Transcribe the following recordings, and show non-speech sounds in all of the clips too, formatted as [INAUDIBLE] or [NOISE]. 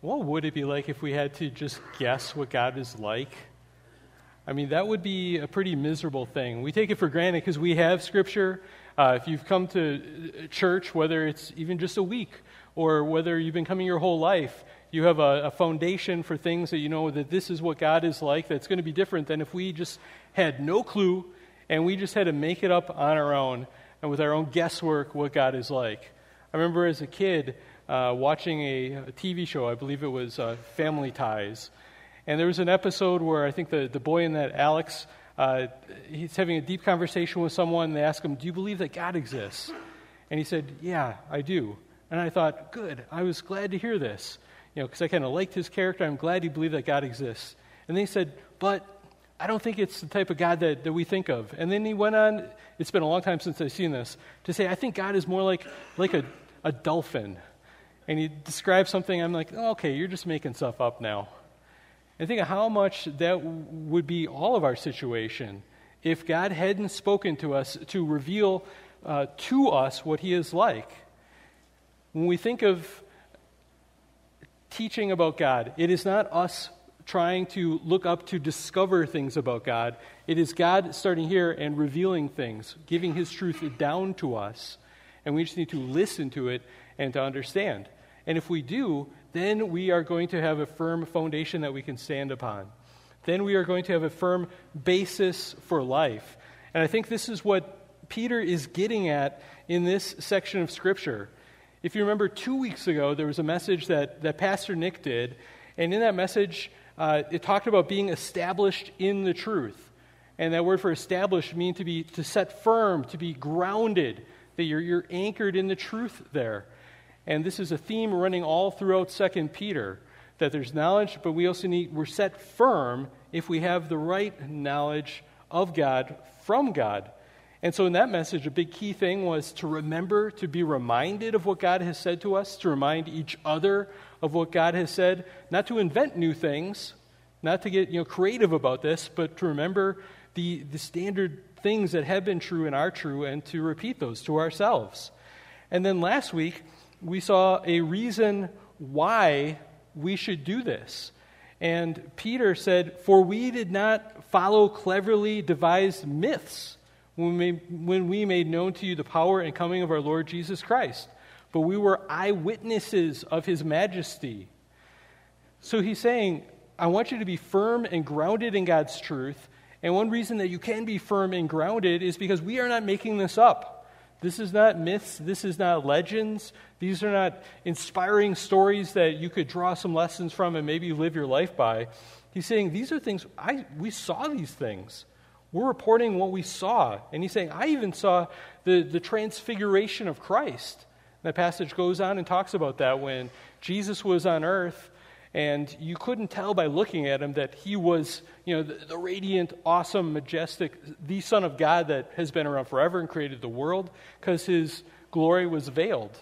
what would it be like if we had to just guess what God is like? I mean, that would be a pretty miserable thing. We take it for granted because we have Scripture. Uh, if you've come to church, whether it's even just a week or whether you've been coming your whole life, you have a, a foundation for things that you know that this is what God is like that's going to be different than if we just had no clue and we just had to make it up on our own and with our own guesswork what God is like. I remember as a kid uh, watching a, a, TV show, I believe it was uh, Family Ties, and there was an episode where I think the, the boy in that, Alex, uh, he's having a deep conversation with someone, they ask him, Do you believe that God exists? And he said, Yeah, I do. And I thought, Good, I was glad to hear this you know, because I kind of liked his character. I'm glad he believed that God exists. And then he said, but I don't think it's the type of God that, that we think of. And then he went on, it's been a long time since I've seen this, to say, I think God is more like, like a, a dolphin. And he describes something, I'm like, oh, okay, you're just making stuff up now. And think of how much that would be all of our situation if God hadn't spoken to us to reveal uh, to us what he is like. When we think of teaching about God. It is not us trying to look up to discover things about God. It is God starting here and revealing things, giving His truth down to us. And we just need to listen to it and to understand. And if we do, then we are going to have a firm foundation that we can stand upon. Then we are going to have a firm basis for life. And I think this is what Peter is getting at in this section of Scripture. If you remember, two weeks ago, there was a message that, that Pastor Nick did, and in that message, uh, it talked about being established in the truth. And that word for established means to be to set firm, to be grounded, that you're, you're anchored in the truth there. And this is a theme running all throughout Second Peter, that there's knowledge, but we also need, we're set firm if we have the right knowledge of God from God. And so, in that message, a big key thing was to remember, to be reminded of what God has said to us, to remind each other of what God has said, not to invent new things, not to get you know, creative about this, but to remember the, the standard things that have been true and are true and to repeat those to ourselves. And then last week, we saw a reason why we should do this. And Peter said, For we did not follow cleverly devised myths when we, made known to you the power and coming of our Lord Jesus Christ. But we were eyewitnesses of his majesty. So he's saying, I want you to be firm and grounded in God's truth. And one reason that you can be firm and grounded is because we are not making this up. This is not myths. This is not legends. These are not inspiring stories that you could draw some lessons from and maybe live your life by. He's saying these are things, I, we saw these things. We're reporting what we saw. And he's saying, I even saw the, the transfiguration of Christ. that passage goes on and talks about that when Jesus was on earth, and you couldn't tell by looking at him that he was, you know, the, the radiant, awesome, majestic, the Son of God that has been around forever and created the world, because his glory was veiled.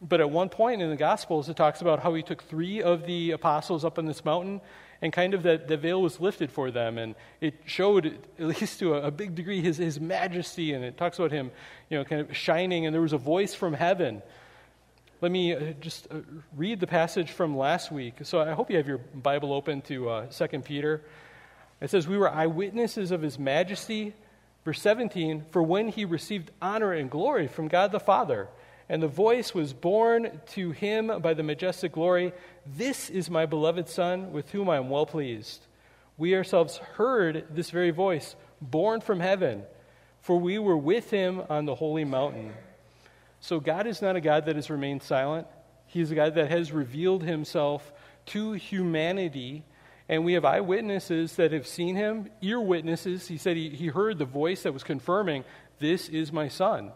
But at one point in the Gospels, it talks about how he took three of the apostles up on this mountain and kind of that the veil was lifted for them, and it showed, at least to a, a, big degree, his, his majesty, and it talks about him, you know, kind of shining, and there was a voice from heaven. Let me uh, just uh, read the passage from last week. So I hope you have your Bible open to uh, 2 Peter. It says, We were eyewitnesses of his majesty. Verse 17, for when he received honor and glory from God the Father, and the voice was borne to him by the majestic glory This is my beloved Son, with whom I am well pleased. We ourselves heard this very voice, born from heaven, for we were with him on the holy mountain. So God is not a God that has remained silent. He is a God that has revealed himself to humanity. And we have eyewitnesses that have seen him, ear witnesses. He said he, he heard the voice that was confirming, This is my son.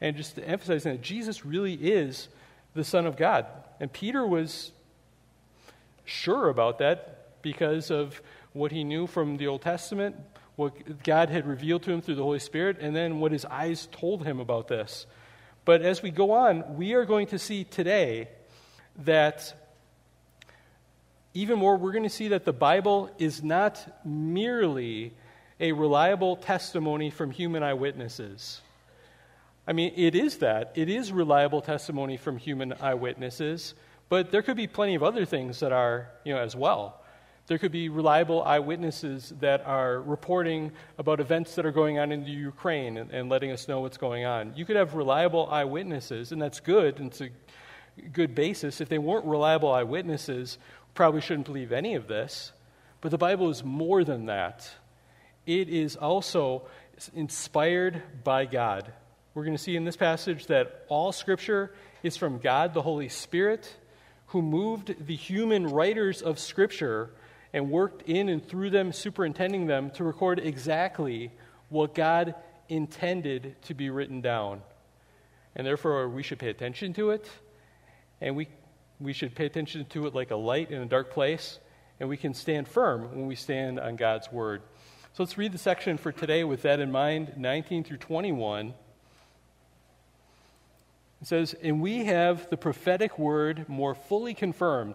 And just to emphasize that Jesus really is the Son of God. And Peter was sure about that because of what he knew from the Old Testament, what God had revealed to him through the Holy Spirit, and then what his eyes told him about this. But as we go on, we are going to see today that even more, we're going to see that the Bible is not merely a reliable testimony from human eyewitnesses. I mean, it is that. It is reliable testimony from human eyewitnesses, But there could be plenty of other things that are, you know, as well. There could be reliable eyewitnesses that are reporting about events that are going on in the Ukraine and, and letting us know what's going on. You could have reliable eyewitnesses, and that's good, and it's a good basis. If they weren't reliable eyewitnesses, probably shouldn't believe any of this. But the Bible is more than that. It is also inspired by God. We're going to see in this passage that all Scripture is from God, the Holy Spirit, who moved the human writers of Scripture and worked in and through them, superintending them to record exactly what God intended to be written down. And therefore, we should pay attention to it, and we, we should pay attention to it like a light in a dark place, and we can stand firm when we stand on God's Word. So let's read the section for today with that in mind 19 through 21. It says, And we have the prophetic word more fully confirmed,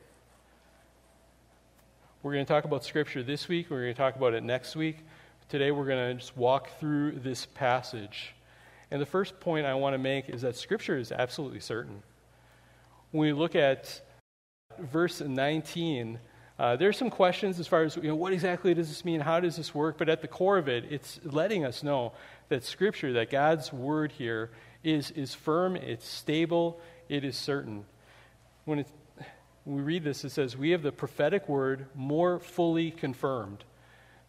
We're going to talk about Scripture this week. We're going to talk about it next week. Today, we're going to just walk through this passage. And the first point I want to make is that Scripture is absolutely certain. When we look at verse 19, uh, there's some questions as far as you know, what exactly does this mean? How does this work? But at the core of it, it's letting us know that Scripture, that God's Word here, is, is firm, it's stable, it is certain when, it, when we read this, it says, We have the prophetic word more fully confirmed.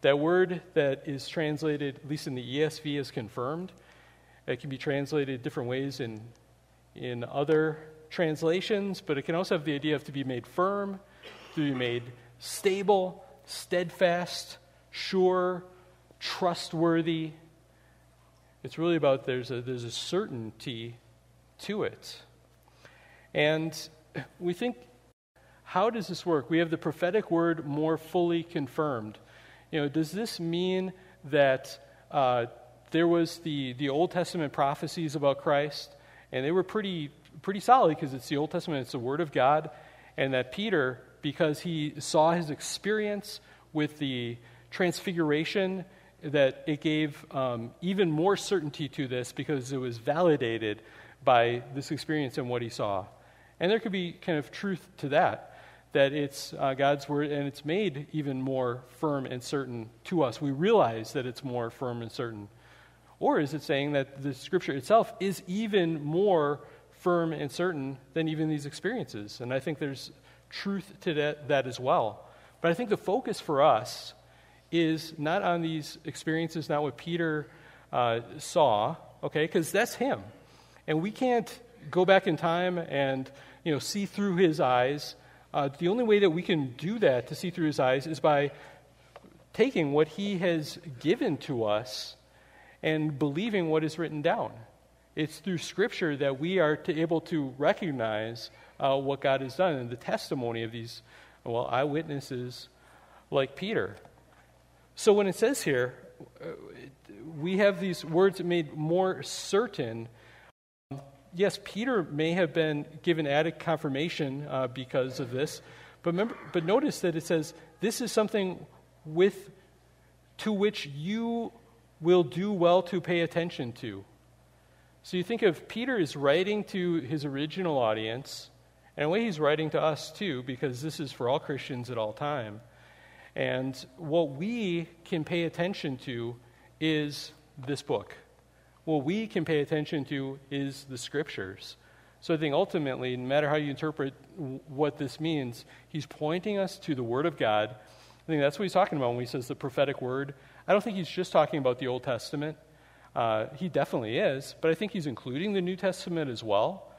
That word that is translated, at least in the ESV, is confirmed. It can be translated different ways in, in other translations, but it can also have the idea of to be made firm, to be made stable, steadfast, sure, trustworthy. It's really about there's a, there's a certainty to it. And we think, how does this work? We have the prophetic word more fully confirmed. You know, does this mean that uh, there was the, the Old Testament prophecies about Christ, and they were pretty, pretty solid because it's the Old Testament, it's the Word of God, and that Peter, because he saw his experience with the transfiguration, that it gave um, even more certainty to this because it was validated by this experience and what he saw. And there could be kind of truth to that, that it's uh, God's word and it's made even more firm and certain to us. We realize that it's more firm and certain. Or is it saying that the scripture itself is even more firm and certain than even these experiences? And I think there's truth to that, that as well. But I think the focus for us is not on these experiences, not what Peter uh, saw, okay, because that's him. And we can't go back in time and you know, see through his eyes. Uh, the only way that we can do that to see through his eyes is by taking what he has given to us and believing what is written down. It's through Scripture that we are to, able to recognize uh, what God has done and the testimony of these, well, eyewitnesses like Peter. So when it says here, uh, we have these words made more certain yes, Peter may have been given added confirmation uh, because of this, but, remember, but notice that it says this is something with to which you will do well to pay attention to. So you think of Peter is writing to his original audience, and in a way he's writing to us too, because this is for all Christians at all time. And what we can pay attention to is this book what we can pay attention to is the scriptures. So I think ultimately, no matter how you interpret what this means, he's pointing us to the Word of God. I think that's what he's talking about when he says the prophetic word. I don't think he's just talking about the Old Testament. Uh, he definitely is, but I think he's including the New Testament as well,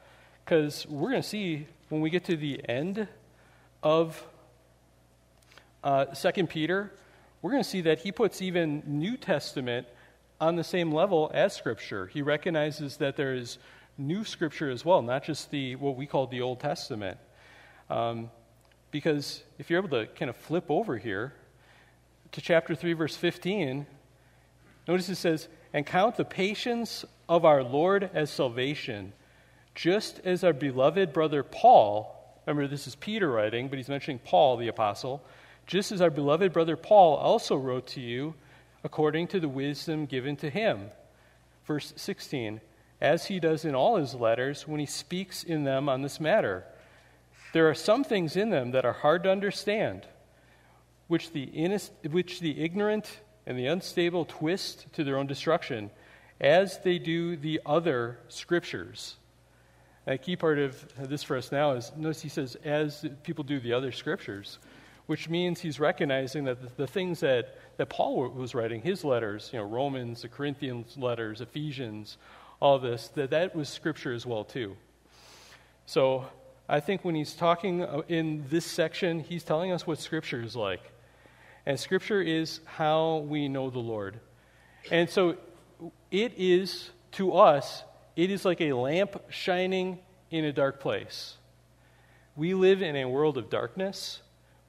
because we're going to see when we get to the end of uh, Second Peter, we're going to see that he puts even New Testament on the same level as Scripture. He recognizes that there is new Scripture as well, not just the what we call the Old Testament. Um, Because if you're able to kind of flip over here to chapter 3, verse 15, notice it says, And count the patience of our Lord as salvation, just as our beloved brother Paul, remember this is Peter writing, but he's mentioning Paul the apostle, just as our beloved brother Paul also wrote to you according to the wisdom given to him. Verse 16, as he does in all his letters when he speaks in them on this matter. There are some things in them that are hard to understand, which the, which the ignorant and the unstable twist to their own destruction, as they do the other scriptures. a key part of this for us now is notice he says, as people do the other scriptures, which means he's recognizing that the, the things that, that Paul was writing, his letters, you know, Romans, the Corinthians letters, Ephesians, all this, that that was scripture as well, too. So I think when he's talking uh, in this section, he's telling us what scripture is like. And scripture is how we know the Lord. And so it is, to us, it is like a lamp shining in a dark place. We live in a world of darkness.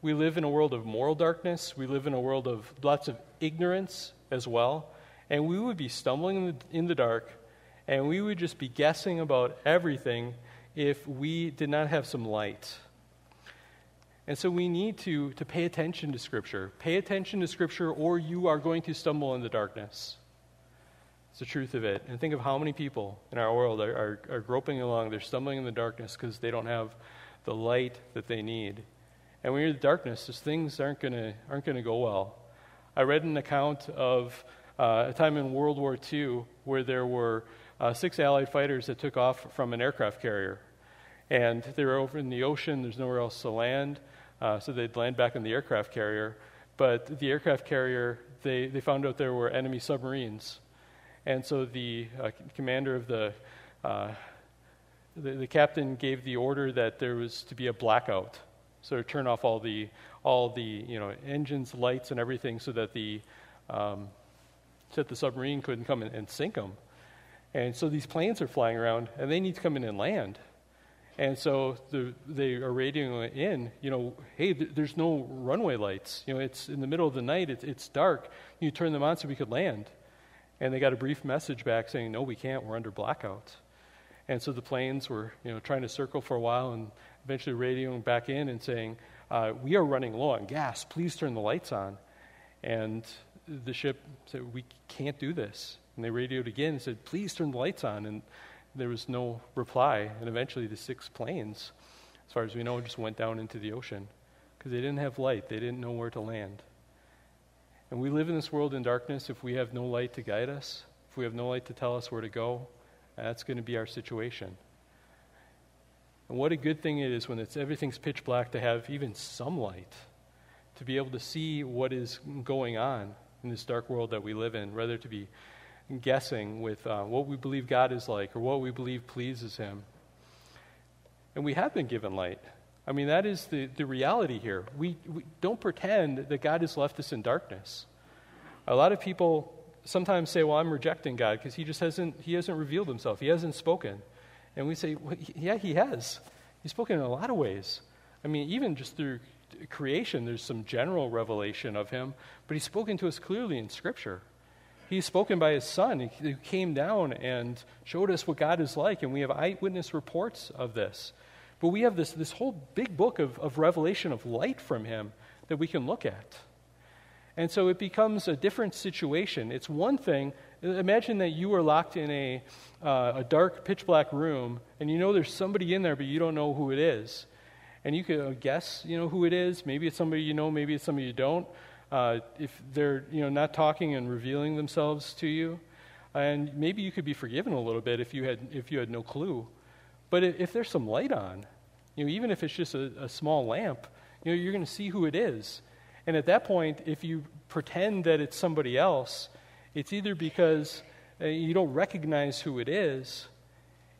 We live in a world of moral darkness. We live in a world of lots of ignorance as well. And we would be stumbling in the, in the dark, and we would just be guessing about everything if we did not have some light. And so we need to, to pay attention to Scripture. Pay attention to Scripture, or you are going to stumble in the darkness. It's the truth of it. And think of how many people in our world are, are, are groping along. They're stumbling in the darkness because they don't have the light that they need. And when you're in the darkness, things aren't going aren't to go well. I read an account of uh, a time in World War II where there were uh, six Allied fighters that took off from an aircraft carrier, and they were over in the ocean. There's nowhere else to land, uh, so they'd land back in the aircraft carrier. But the aircraft carrier, they, they found out there were enemy submarines, and so the uh, commander of the, uh, the the captain gave the order that there was to be a blackout so turn off all the all the you know engines, lights, and everything, so that the um, so that the submarine couldn't come and, and sink them. And so these planes are flying around, and they need to come in and land. And so the, they are radioing in, you know, hey, th- there's no runway lights. You know, it's in the middle of the night, it's, it's dark. You turn them on so we could land. And they got a brief message back saying, no, we can't, we're under blackout. And so the planes were, you know, trying to circle for a while, and eventually radioing back in and saying, uh, We are running low on gas. Please turn the lights on. And the ship said, We can't do this. And they radioed again and said, Please turn the lights on. And there was no reply. And eventually, the six planes, as far as we know, just went down into the ocean because they didn't have light, they didn't know where to land. And we live in this world in darkness if we have no light to guide us, if we have no light to tell us where to go. That's going to be our situation. And what a good thing it is when it's, everything's pitch black to have even some light, to be able to see what is going on in this dark world that we live in, rather to be guessing with uh, what we believe God is like or what we believe pleases Him. And we have been given light. I mean, that is the, the reality here. We, we don't pretend that God has left us in darkness. A lot of people sometimes say, well, I'm rejecting God because he just hasn't, he hasn't revealed himself. He hasn't spoken. And we say, well, yeah, he has. He's spoken in a lot of ways. I mean, even just through creation, there's some general revelation of him, but he's spoken to us clearly in Scripture. He's spoken by his son who came down and showed us what God is like, and we have eyewitness reports of this. But we have this, this whole big book of, of revelation of light from him that we can look at. And so it becomes a different situation. It's one thing, imagine that you are locked in a, uh, a dark, pitch black room, and you know there's somebody in there, but you don't know who it is. And you could uh, guess, you know, who it is. Maybe it's somebody you know, maybe it's somebody you don't. Uh, if they're, you know, not talking and revealing themselves to you. And maybe you could be forgiven a little bit if you had, if you had no clue. But if there's some light on, you know, even if it's just a, a small lamp, you know, you're going to see who it is. And at that point, if you pretend that it's somebody else, it's either because uh, you don't recognize who it is,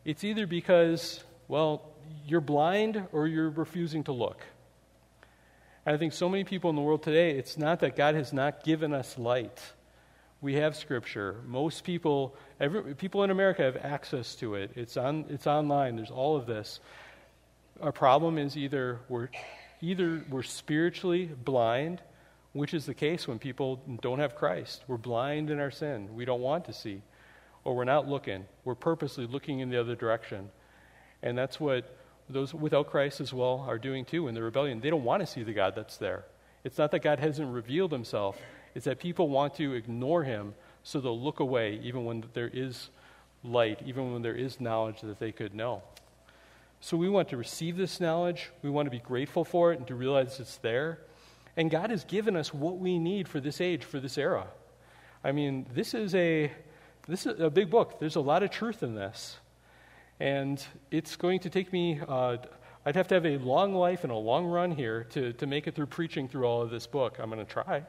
it's either because, well, you're blind or you're refusing to look. And I think so many people in the world today, it's not that God has not given us light. We have Scripture. Most people, every, people in America have access to it. It's, on, it's online. There's all of this. Our problem is either we're either we're spiritually blind, which is the case when people don't have Christ. We're blind in our sin. We don't want to see. Or we're not looking. We're purposely looking in the other direction. And that's what those without Christ as well are doing too in the rebellion. They don't want to see the God that's there. It's not that God hasn't revealed himself, it's that people want to ignore him so they'll look away even when there is light, even when there is knowledge that they could know. So we want to receive this knowledge. We want to be grateful for it and to realize it's there. And God has given us what we need for this age, for this era. I mean, this is a this is a big book. There's a lot of truth in this. And it's going to take me, uh, I'd have to have a long life and a long run here to, to make it through preaching through all of this book. I'm going to try.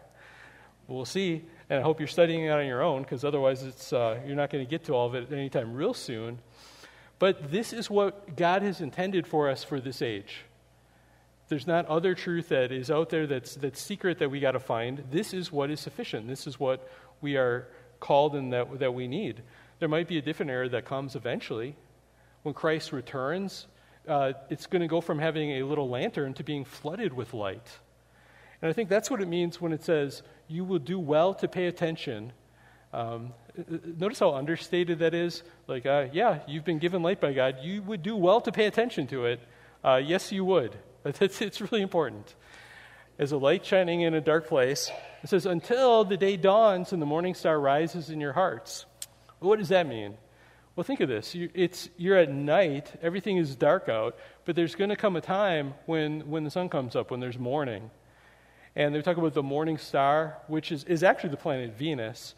We'll see. And I hope you're studying it on your own because otherwise it's, uh, you're not going to get to all of it anytime real soon. But this is what God has intended for us for this age. There's not other truth that is out there that's, that's secret that we got to find. This is what is sufficient. This is what we are called and that, that we need. There might be a different era that comes eventually. When Christ returns, uh, it's going to go from having a little lantern to being flooded with light. And I think that's what it means when it says, you will do well to pay attention. Um, notice how understated that is. Like, uh, yeah, you've been given light by God. You would do well to pay attention to it. Uh, yes, you would. It's, it's really important. As a light shining in a dark place, it says, until the day dawns and the morning star rises in your hearts. what does that mean? Well, think of this. You, it's, you're at night, everything is dark out, but there's going to come a time when, when the sun comes up, when there's morning. And they talk about the morning star, which is, is actually the planet Venus.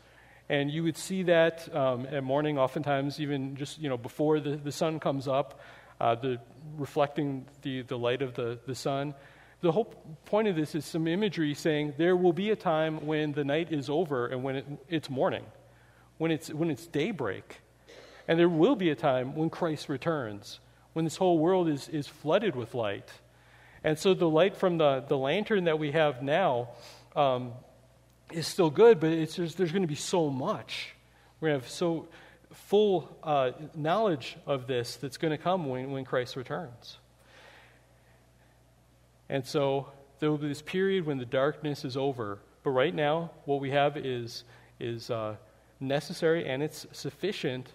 And you would see that um, at morning, oftentimes, even just you know, before the, the sun comes up, uh, the, reflecting the, the light of the, the sun. The whole point of this is some imagery saying there will be a time when the night is over and when it, it's morning, when it's, when it's daybreak. And there will be a time when Christ returns, when this whole world is, is flooded with light. And so the light from the, the lantern that we have now um, is still good, but it's just, there's going to be so much. We're going to have so full uh, knowledge of this that's going to come when, when Christ returns. And so there will be this period when the darkness is over. But right now, what we have is, is uh, necessary and it's sufficient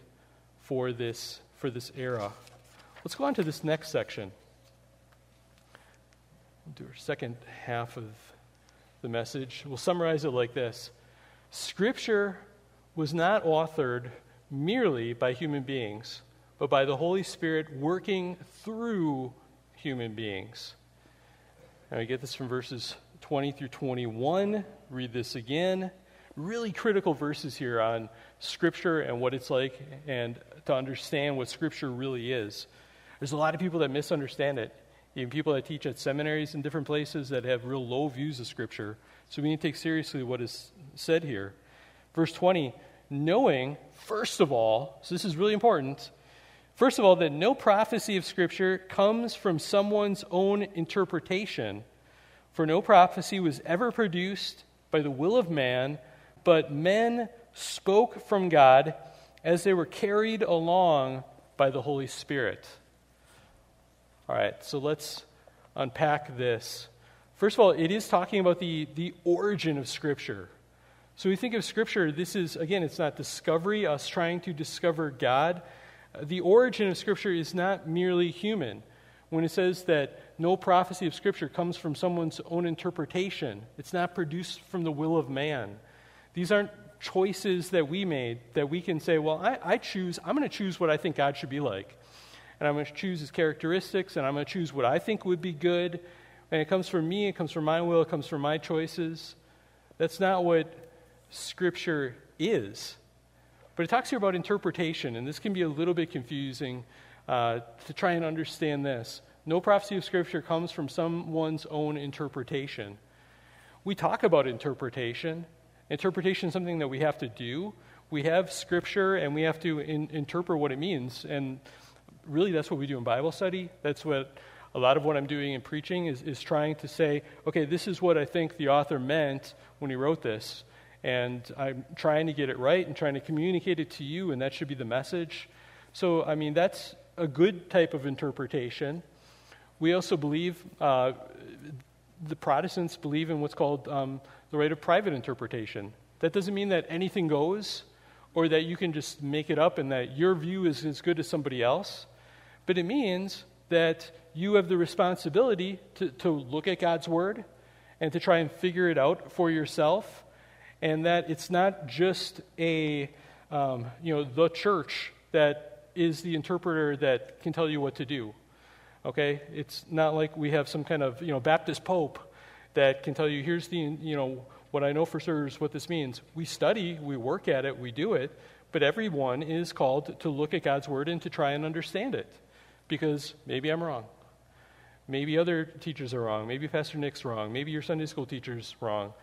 for this, for this era. Let's go on to this next section. We'll do our second half of the message. We'll summarize it like this Scripture was not authored merely by human beings, but by the Holy Spirit working through human beings. And we get this from verses 20 through 21. Read this again. Really critical verses here on Scripture and what it's like, and to understand what Scripture really is. There's a lot of people that misunderstand it even people that teach at seminaries in different places that have real low views of Scripture. So we need to take seriously what is said here. Verse 20, knowing, first of all, so this is really important, first of all, that no prophecy of Scripture comes from someone's own interpretation. For no prophecy was ever produced by the will of man, but men spoke from God as they were carried along by the Holy Spirit. All right, so let's unpack this. First of all, it is talking about the, the origin of Scripture. So we think of Scripture, this is, again, it's not discovery, us trying to discover God. The origin of Scripture is not merely human. When it says that no prophecy of Scripture comes from someone's own interpretation, it's not produced from the will of man. These aren't choices that we made that we can say, well, I, I choose, I'm going to choose what I think God should be like and I'm going to choose his characteristics, and I'm going to choose what I think would be good. And it comes from me, it comes from my will, it comes from my choices. That's not what Scripture is. But it talks here about interpretation, and this can be a little bit confusing uh, to try and understand this. No prophecy of Scripture comes from someone's own interpretation. We talk about interpretation. Interpretation is something that we have to do. We have Scripture, and we have to in- interpret what it means. And really that's what we do in Bible study. That's what a lot of what I'm doing in preaching is, is trying to say, okay, this is what I think the author meant when he wrote this. And I'm trying to get it right and trying to communicate it to you, and that should be the message. So, I mean, that's a good type of interpretation. We also believe, uh, the Protestants believe in what's called um, the right of private interpretation. That doesn't mean that anything goes or that you can just make it up and that your view is as good as somebody else, but it means that you have the responsibility to, to look at God's Word and to try and figure it out for yourself, and that it's not just a, um, you know, the church that is the interpreter that can tell you what to do. Okay? It's not like we have some kind of, you know, Baptist pope that can tell you, here's the, you know, what I know for sure is what this means. We study, we work at it, we do it, but everyone is called to look at God's Word and to try and understand it. Because maybe I'm wrong. Maybe other teachers are wrong. Maybe Pastor Nick's wrong. Maybe your Sunday school teacher's wrong.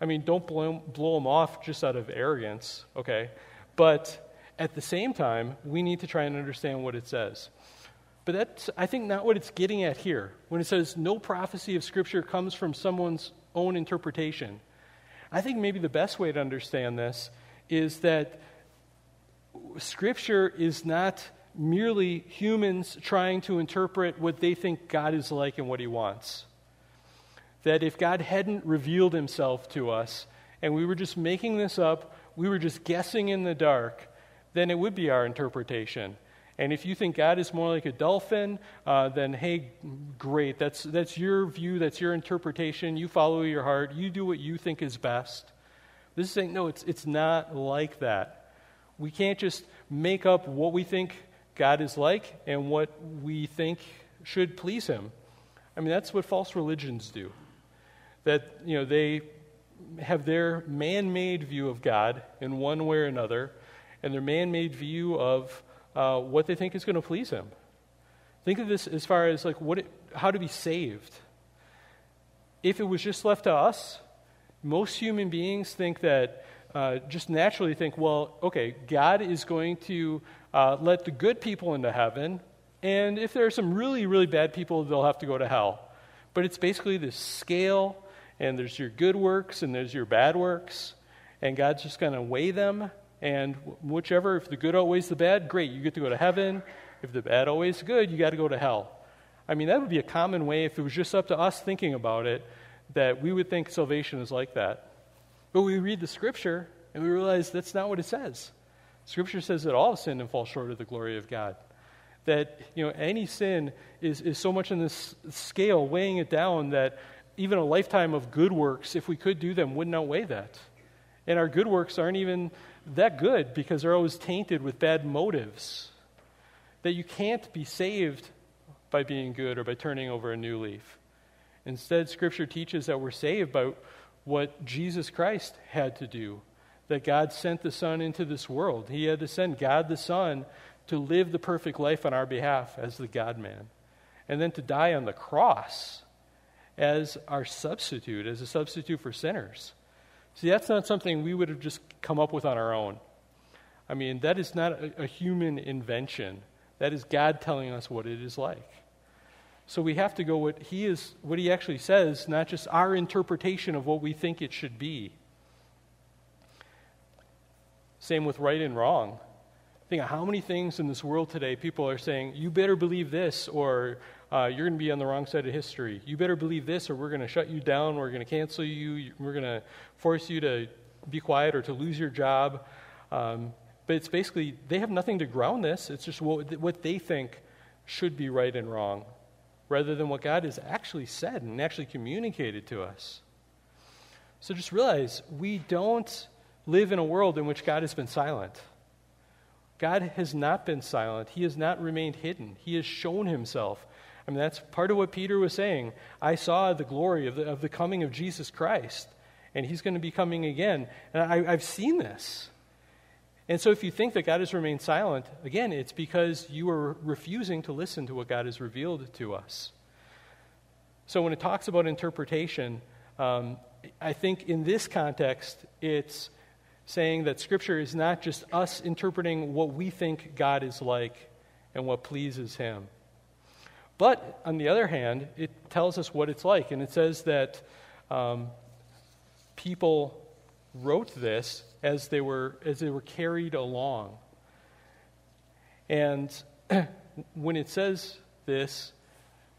I mean, don't blow, blow them off just out of arrogance, okay? But at the same time, we need to try and understand what it says. But that's, I think, not what it's getting at here. When it says no prophecy of Scripture comes from someone's own interpretation, I think maybe the best way to understand this is that Scripture is not merely humans trying to interpret what they think God is like and what He wants. That if God hadn't revealed Himself to us and we were just making this up, we were just guessing in the dark, then it would be our interpretation. And if you think God is more like a dolphin, uh, then hey, great. That's, that's your view, that's your interpretation. You follow your heart, you do what you think is best. This is saying, no, it's, it's not like that. We can't just make up what we think God is like and what we think should please Him. I mean, that's what false religions do. That, you know, they have their man made view of God in one way or another, and their man made view of uh, what they think is going to please Him. Think of this as far as like what it, how to be saved. If it was just left to us, most human beings think that uh, just naturally think, well, okay, God is going to uh, let the good people into heaven, and if there are some really, really bad people, they'll have to go to hell. But it's basically this scale, and there's your good works and there's your bad works, and God's just going to weigh them, and whichever, if the good outweighs the bad, great, you get to go to heaven. If the bad outweighs the good, you got to go to hell. I mean, that would be a common way if it was just up to us thinking about it, that we would think salvation is like that. But we read the scripture and we realize that's not what it says. Scripture says that all sin and fall short of the glory of God. That, you know, any sin is, is so much in this scale, weighing it down, that even a lifetime of good works, if we could do them, wouldn't outweigh that. And our good works aren't even that good because they're always tainted with bad motives. That you can't be saved by being good or by turning over a new leaf. Instead, Scripture teaches that we're saved by what Jesus Christ had to do that God sent the Son into this world. He had to send God the Son to live the perfect life on our behalf as the God man, and then to die on the cross as our substitute, as a substitute for sinners. See, that's not something we would have just come up with on our own. I mean, that is not a, a human invention. That is God telling us what it is like. So we have to go what he is what he actually says, not just our interpretation of what we think it should be. Same with right and wrong. Think of how many things in this world today people are saying, you better believe this, or uh, you're going to be on the wrong side of history. You better believe this, or we're going to shut you down, we're going to cancel you, we're going to force you to be quiet or to lose your job. Um, but it's basically, they have nothing to ground this. It's just what, what they think should be right and wrong, rather than what God has actually said and actually communicated to us. So just realize we don't live in a world in which God has been silent. God has not been silent. He has not remained hidden. He has shown himself. I mean, that's part of what Peter was saying. I saw the glory of the, of the coming of Jesus Christ, and he's going to be coming again. And I, I've seen this. And so, if you think that God has remained silent, again, it's because you are refusing to listen to what God has revealed to us. So, when it talks about interpretation, um, I think in this context, it's saying that Scripture is not just us interpreting what we think God is like and what pleases Him. But on the other hand, it tells us what it's like. And it says that um, people wrote this as they were, as they were carried along. And [CLEARS THROAT] when it says this,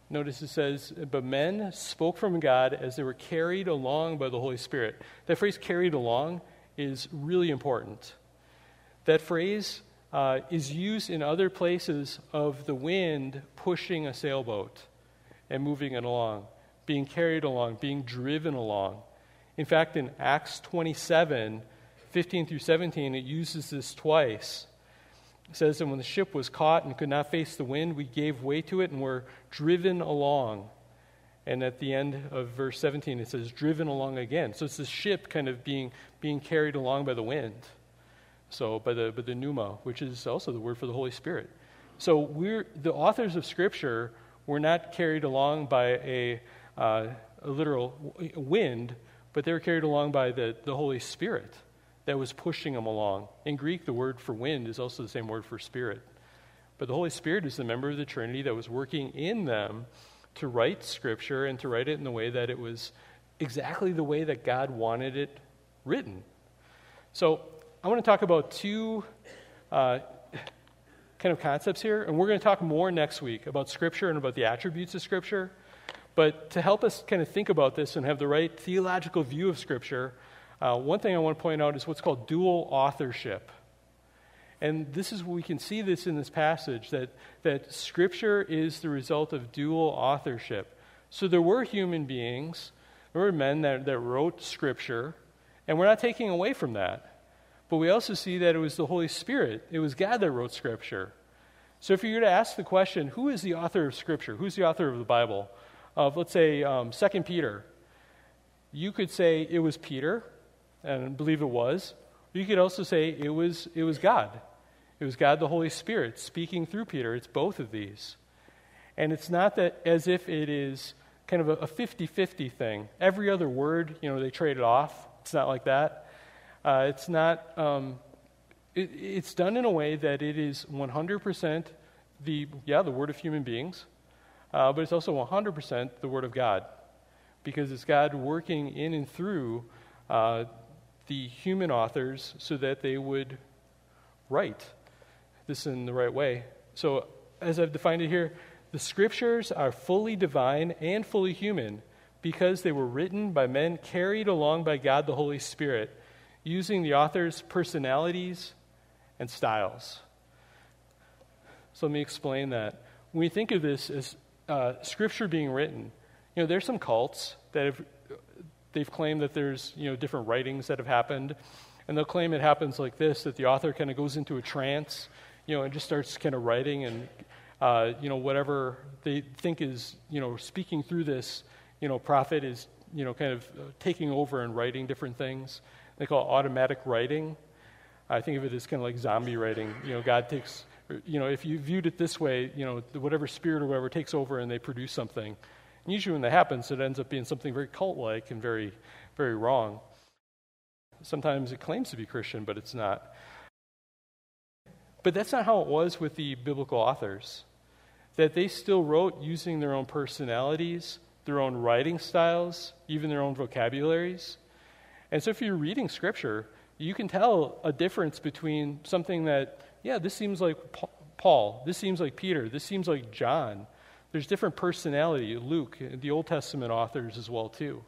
Notice it says, But men spoke from God as they were carried along by the Holy Spirit. That phrase, carried along, is really important. That phrase uh, is used in other places of the wind pushing a sailboat and moving it along, being carried along, being driven along. In fact, in Acts 27 15 through 17, it uses this twice. It says that when the ship was caught and could not face the wind, we gave way to it and were driven along. And at the end of verse 17, it says, driven along again. So it's the ship kind of being, being carried along by the wind. So by the, by the pneuma, which is also the word for the Holy Spirit. So we're, the authors of Scripture were not carried along by a, uh, a literal wind, but they were carried along by the, the Holy Spirit that was pushing them along. In Greek, the word for wind is also the same word for spirit. But the Holy Spirit is the member of the Trinity that was working in them to write Scripture and to write it in the way that it was exactly the way that God wanted it written. So I want to talk about two uh, kind of concepts here, and we're going to talk more next week about Scripture and about the attributes of Scripture. But to help us kind of think about this and have the right theological view of Scripture, uh, one thing I want to point out is what's called dual authorship. And this is we can see this in this passage that, that Scripture is the result of dual authorship. So there were human beings, there were men that, that wrote Scripture, and we're not taking away from that. But we also see that it was the Holy Spirit, it was God that wrote Scripture. So if you were to ask the question, who is the author of Scripture? Who's the author of the Bible? Of, let's say, um, 2 Peter. You could say it was Peter, and I believe it was. You could also say it was, it was God. It was God the Holy Spirit speaking through Peter. It's both of these. And it's not that as if it is kind of a 50 50 thing. Every other word, you know, they trade it off. It's not like that. Uh, it's not, um, it, it's done in a way that it is 100% the, yeah, the word of human beings, uh, but it's also 100% the word of God. Because it's God working in and through uh, the human authors so that they would write this in the right way. So, as I've defined it here, the scriptures are fully divine and fully human because they were written by men carried along by God the Holy Spirit using the author's personalities and styles. So let me explain that. When we think of this as uh, scripture being written, you know, there's some cults that have they've claimed that there's you know different writings that have happened, and they'll claim it happens like this: that the author kind of goes into a trance, you know, and just starts kind of writing, and uh, you know whatever they think is you know speaking through this, you know, prophet is you know kind of taking over and writing different things. They call it automatic writing. I think of it as kind of like zombie writing. You know, God takes, you know, if you viewed it this way, you know, whatever spirit or whatever takes over and they produce something. And usually when that happens, it ends up being something very cult like and very, very wrong. Sometimes it claims to be Christian, but it's not. But that's not how it was with the biblical authors. That they still wrote using their own personalities, their own writing styles, even their own vocabularies. And so if you're reading Scripture, you can tell a difference between something that, yeah, this seems like Paul, this seems like Peter, this seems like John. There's different personality, Luke, the Old Testament authors as well too.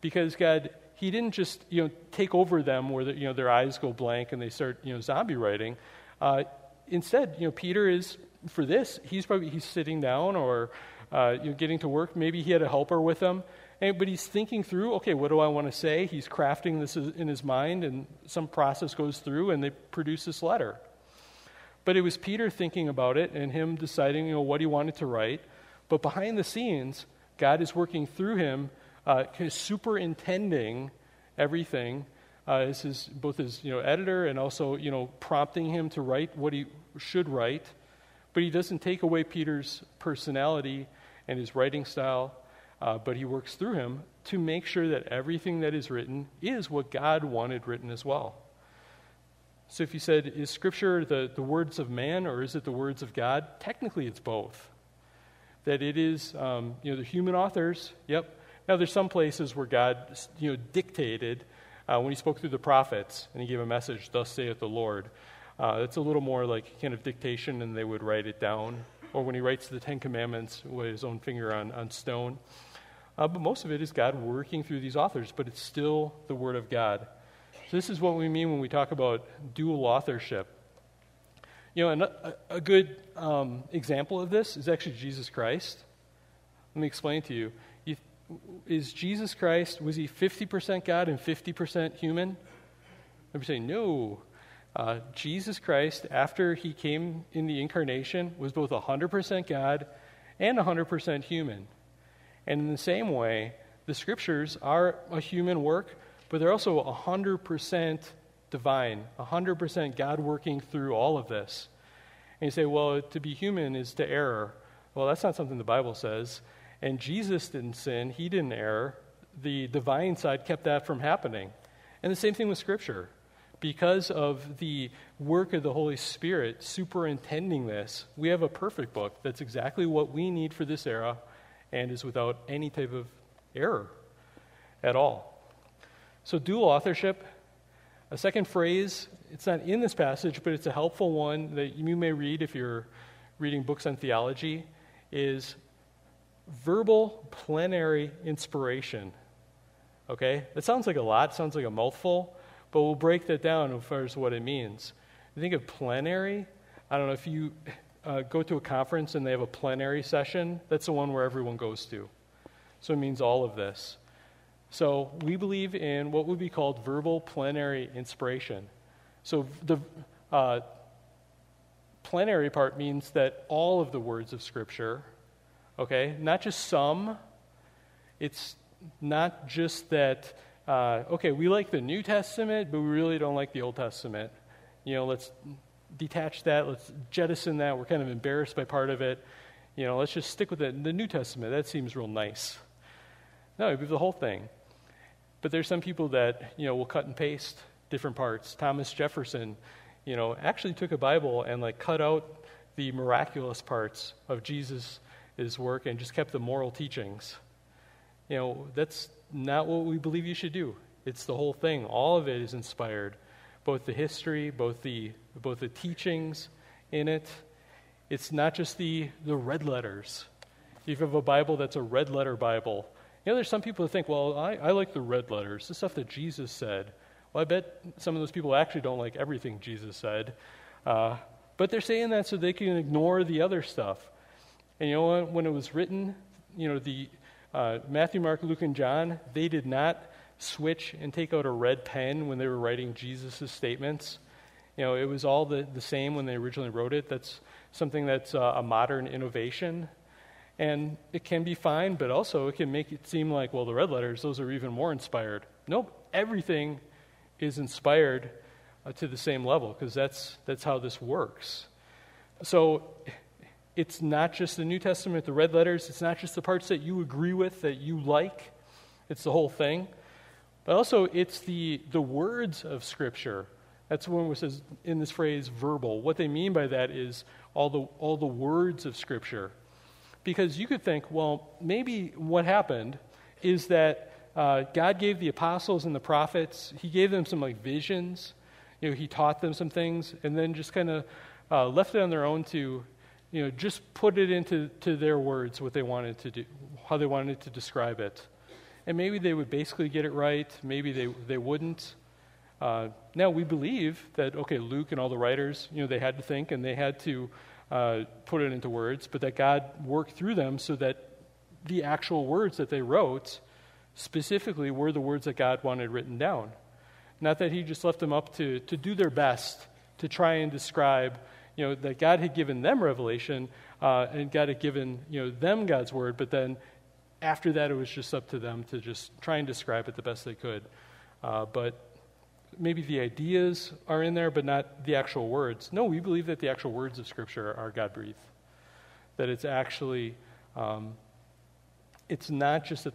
Because God, he didn't just, you know, take over them where, the, you know, their eyes go blank and they start, you know, zombie writing. Uh, instead, you know, Peter is, for this, he's probably, he's sitting down or, uh, you know, getting to work. Maybe he had a helper with him but he's thinking through, okay, what do I want to say? He's crafting this in his mind, and some process goes through, and they produce this letter. But it was Peter thinking about it and him deciding, you know, what he wanted to write. But behind the scenes, God is working through him, uh, superintending everything. Uh, as his, both his you know, editor and also you know, prompting him to write what he should write. But he doesn't take away Peter's personality and his writing style uh, but he works through him to make sure that everything that is written is what God wanted written as well. So if you said, is Scripture the, the words of man or is it the words of God? Technically, it's both. That it is, um, you know, the human authors, yep. Now, there's some places where God, you know, dictated uh, when he spoke through the prophets and he gave a message, thus saith the Lord. Uh, it's a little more like kind of dictation and they would write it down. Or when he writes the Ten Commandments with his own finger on, on stone. Uh, but most of it is God working through these authors, but it's still the Word of God. So, this is what we mean when we talk about dual authorship. You know, a, a good um, example of this is actually Jesus Christ. Let me explain to you. Is Jesus Christ, was he 50% God and 50% human? Let me say, no. Uh, Jesus Christ, after he came in the incarnation, was both 100% God and 100% human. And in the same way, the scriptures are a human work, but they're also 100% divine, 100% God working through all of this. And you say, well, to be human is to err. Well, that's not something the Bible says. And Jesus didn't sin, he didn't err. The divine side kept that from happening. And the same thing with Scripture. Because of the work of the Holy Spirit superintending this, we have a perfect book that's exactly what we need for this era and is without any type of error at all. So, dual authorship, a second phrase, it's not in this passage, but it's a helpful one that you may read if you're reading books on theology, is verbal plenary inspiration. Okay? That sounds like a lot, sounds like a mouthful, but we'll break that down as far as what it means. You think of plenary, I don't know if you uh, go to a conference and they have a plenary session, that's the one where everyone goes to. So it means all of this. So we believe in what would be called verbal plenary inspiration. So the uh, plenary part means that all of the words of Scripture, okay, not just some, it's not just that, uh, okay, we like the New Testament, but we really don't like the Old Testament. You know, let's detach that, let's jettison that. We're kind of embarrassed by part of it. You know, let's just stick with it. The New Testament, that seems real nice. No, it'd be the whole thing. But there's some people that, you know, will cut and paste different parts. Thomas Jefferson, you know, actually took a Bible and like cut out the miraculous parts of Jesus' work and just kept the moral teachings. You know, that's not what we believe you should do. It's the whole thing. All of it is inspired. Both the history, both the both the teachings in it. It's not just the, the red letters. If you have a Bible that's a red letter Bible, you know, there's some people who think, well, I, I like the red letters, the stuff that Jesus said. Well, I bet some of those people actually don't like everything Jesus said. Uh, but they're saying that so they can ignore the other stuff. And you know what? When it was written, you know, the uh, Matthew, Mark, Luke, and John, they did not switch and take out a red pen when they were writing Jesus' statements. You know, it was all the, the same when they originally wrote it. That's something that's uh, a modern innovation. And it can be fine, but also it can make it seem like, well, the red letters, those are even more inspired. Nope, everything is inspired uh, to the same level because that's, that's how this works. So it's not just the New Testament, the red letters, it's not just the parts that you agree with, that you like, it's the whole thing. But also, it's the, the words of Scripture that's when it says in this phrase verbal. What they mean by that is all the, all the words of Scripture. Because you could think, well, maybe what happened is that uh, God gave the apostles and the prophets, He gave them some like visions. You know, He taught them some things, and then just kind of uh, left it on their own to, you know, just put it into to their words what they wanted to do, how they wanted to describe it. And maybe they would basically get it right, maybe they, they wouldn't. Uh, now we believe that okay, Luke and all the writers, you know, they had to think and they had to uh, put it into words, but that God worked through them so that the actual words that they wrote specifically were the words that God wanted written down. Not that He just left them up to to do their best to try and describe, you know, that God had given them revelation uh, and God had given you know them God's word, but then after that it was just up to them to just try and describe it the best they could. Uh, but maybe the ideas are in there, but not the actual words. No, we believe that the actual words of Scripture are God breathed. That it's actually, um, it's not just that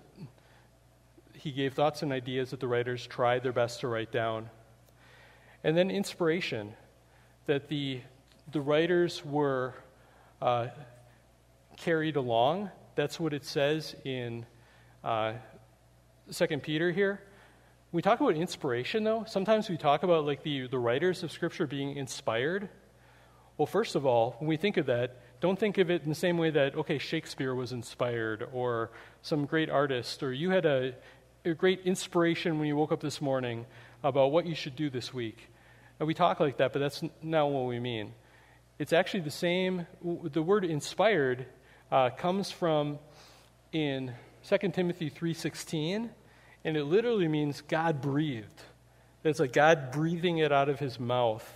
he gave thoughts and ideas that the writers tried their best to write down. And then inspiration, that the, the writers were uh, carried along. That's what it says in uh, 2 Peter here we talk about inspiration, though, sometimes we talk about like the, the writers of Scripture being inspired. Well, first of all, when we think of that, don't think of it in the same way that, okay, Shakespeare was inspired or some great artist or you had a, a great inspiration when you woke up this morning about what you should do this week. And we talk like that, but that's not what we mean. It's actually the same. The word inspired uh, comes from in 2 Timothy 3.16, and it literally means God breathed. It's like God breathing it out of his mouth.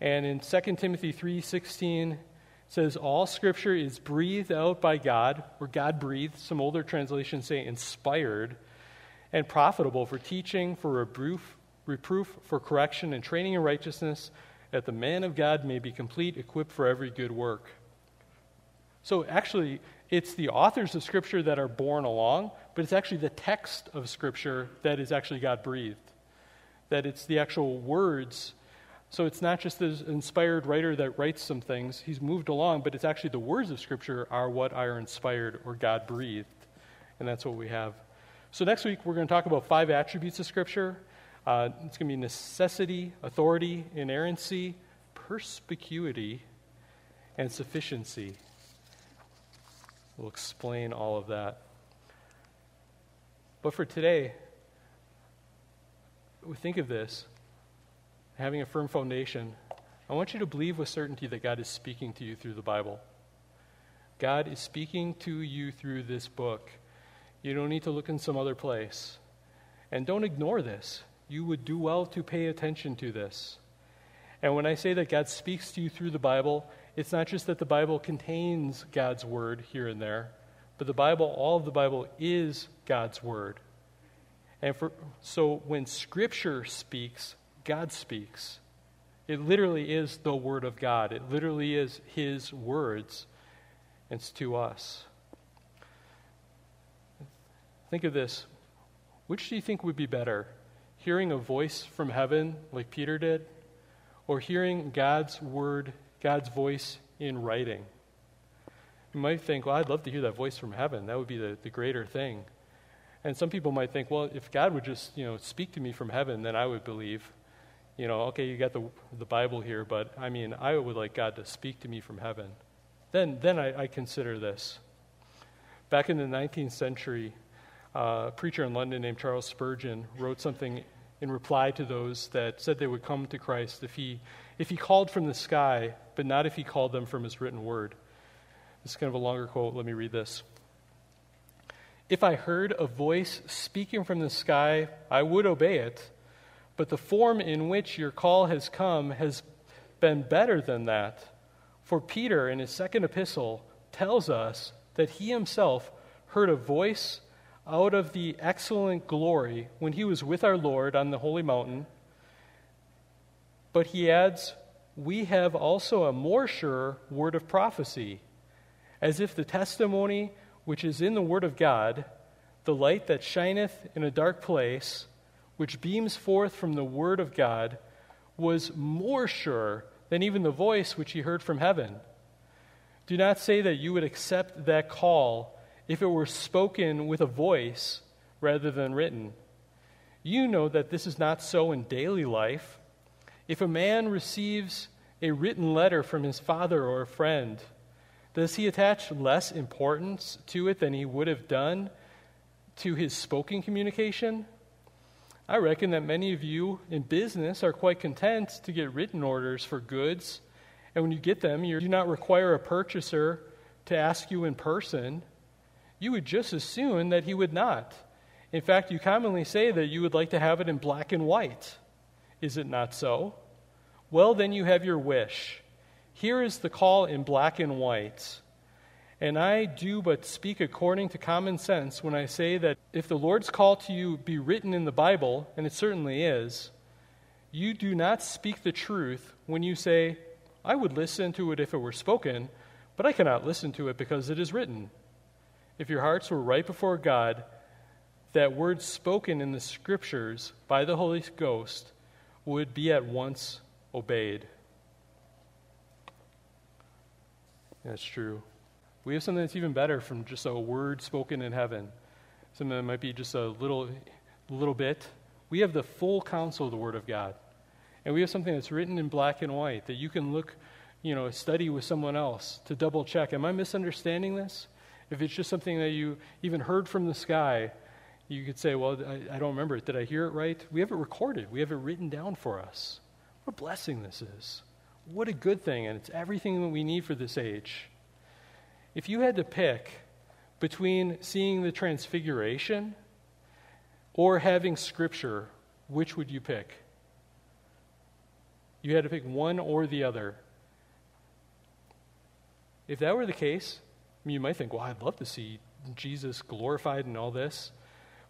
And in 2 Timothy 3:16 says all scripture is breathed out by God, or God breathed. Some older translations say inspired and profitable for teaching, for reproof, reproof, for correction and training in righteousness, that the man of God may be complete, equipped for every good work. So actually, it's the authors of Scripture that are borne along, but it's actually the text of Scripture that is actually God breathed. That it's the actual words. So it's not just the inspired writer that writes some things, he's moved along, but it's actually the words of Scripture are what are inspired or God breathed. And that's what we have. So next week, we're going to talk about five attributes of Scripture. Uh, it's going to be necessity, authority, inerrancy, perspicuity, and sufficiency. We'll explain all of that. But for today, we think of this having a firm foundation. I want you to believe with certainty that God is speaking to you through the Bible. God is speaking to you through this book. You don't need to look in some other place. And don't ignore this you would do well to pay attention to this. And when I say that God speaks to you through the Bible, it's not just that the Bible contains God's word here and there, but the Bible, all of the Bible is God's word. And for, so when Scripture speaks, God speaks. It literally is the Word of God. It literally is His words. It's to us. Think of this. Which do you think would be better? Hearing a voice from heaven like Peter did, or hearing God's word, God's voice in writing. You might think, well, I'd love to hear that voice from heaven. That would be the, the greater thing. And some people might think, well, if God would just, you know, speak to me from heaven, then I would believe. You know, okay, you got the, the Bible here, but I mean, I would like God to speak to me from heaven. Then, then I, I consider this. Back in the 19th century, uh, a preacher in London named Charles Spurgeon wrote something in reply to those that said they would come to Christ if he, if he called from the sky, but not if he called them from his written word. This is kind of a longer quote. Let me read this. If I heard a voice speaking from the sky, I would obey it, but the form in which your call has come has been better than that. For Peter, in his second epistle, tells us that he himself heard a voice out of the excellent glory when he was with our Lord on the holy mountain. But he adds, We have also a more sure word of prophecy, as if the testimony which is in the word of God, the light that shineth in a dark place, which beams forth from the word of God, was more sure than even the voice which he heard from heaven. Do not say that you would accept that call if it were spoken with a voice rather than written. You know that this is not so in daily life. If a man receives a written letter from his father or a friend, does he attach less importance to it than he would have done to his spoken communication? I reckon that many of you in business are quite content to get written orders for goods, and when you get them, you do not require a purchaser to ask you in person you would just assume that he would not. In fact, you commonly say that you would like to have it in black and white. Is it not so? Well, then you have your wish. Here is the call in black and white. And I do but speak according to common sense when I say that if the Lord's call to you be written in the Bible, and it certainly is, you do not speak the truth when you say, I would listen to it if it were spoken, but I cannot listen to it because it is written if your hearts were right before God, that words spoken in the scriptures by the Holy Ghost would be at once obeyed. That's true. We have something that's even better from just a word spoken in heaven. Something that might be just a little, little bit. We have the full counsel of the Word of God. And we have something that's written in black and white that you can look you know, study with someone else to double check. Am I misunderstanding this? If it's just something that you even heard from the sky, you could say, Well, I, I don't remember it. Did I hear it right? We have it recorded, we have it written down for us. What a blessing this is. What a good thing, and it's everything that we need for this age. If you had to pick between seeing the transfiguration or having scripture, which would you pick? You had to pick one or the other. If that were the case, you might think, well, I'd love to see Jesus glorified and all this.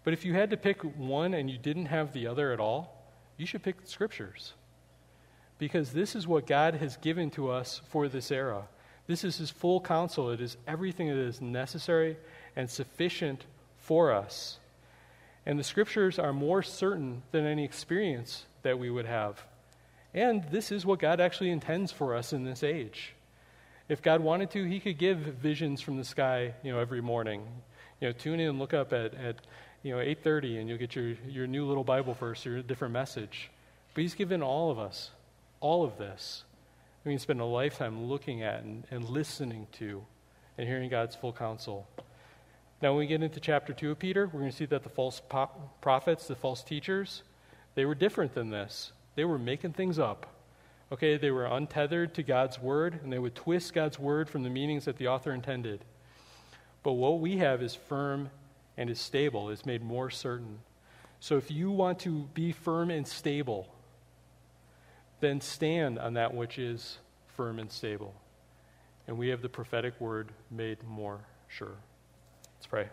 But if you had to pick one and you didn't have the other at all, you should pick the scriptures. Because this is what God has given to us for this era. This is His full counsel. It is everything that is necessary and sufficient for us. And the scriptures are more certain than any experience that we would have. And this is what God actually intends for us in this age. If God wanted to, He could give visions from the sky, you know, every morning. You know, tune in and look up at, at you know, 8.30 and you'll get your, your new little Bible verse or a different message. But He's given all of us all of this. We can spend a lifetime looking at and, and listening to and hearing God's full counsel. Now, when we get into chapter 2 of Peter, we're going to see that the false prophets, the false teachers, they were different than this. They were making things up. Okay, they were untethered to God's word, and they would twist God's word from the meanings that the author intended. But what we have is firm and is stable, is made more certain. So if you want to be firm and stable, then stand on that which is firm and stable. And we have the prophetic word made more sure. Let's pray.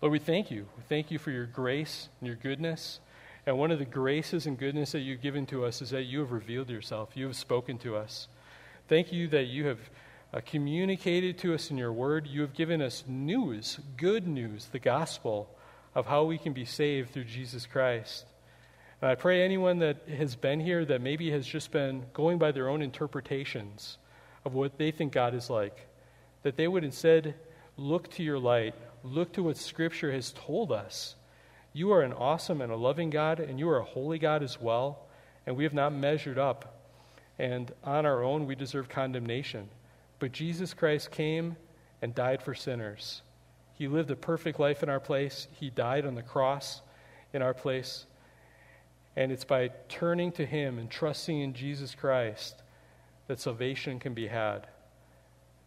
Lord, we thank you. We thank you for your grace and your goodness. And one of the graces and goodness that you've given to us is that you have revealed yourself. You have spoken to us. Thank you that you have uh, communicated to us in your word. You have given us news, good news, the gospel of how we can be saved through Jesus Christ. And I pray anyone that has been here that maybe has just been going by their own interpretations of what they think God is like, that they would instead look to your light, look to what Scripture has told us. You are an awesome and a loving God, and you are a holy God as well, and we have not measured up. And on our own, we deserve condemnation. But Jesus Christ came and died for sinners. He lived a perfect life in our place, He died on the cross in our place. And it's by turning to Him and trusting in Jesus Christ that salvation can be had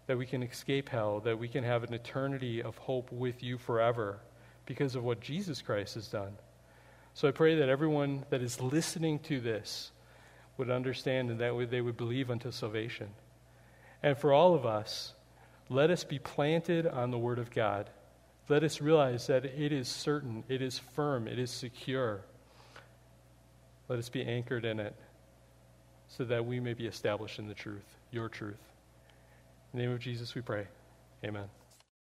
that we can escape hell, that we can have an eternity of hope with you forever because of what Jesus Christ has done. So I pray that everyone that is listening to this would understand and that they would believe unto salvation. And for all of us, let us be planted on the Word of God. Let us realize that it is certain, it is firm, it is secure. Let us be anchored in it so that we may be established in the truth, your truth. In the name of Jesus we pray. Amen.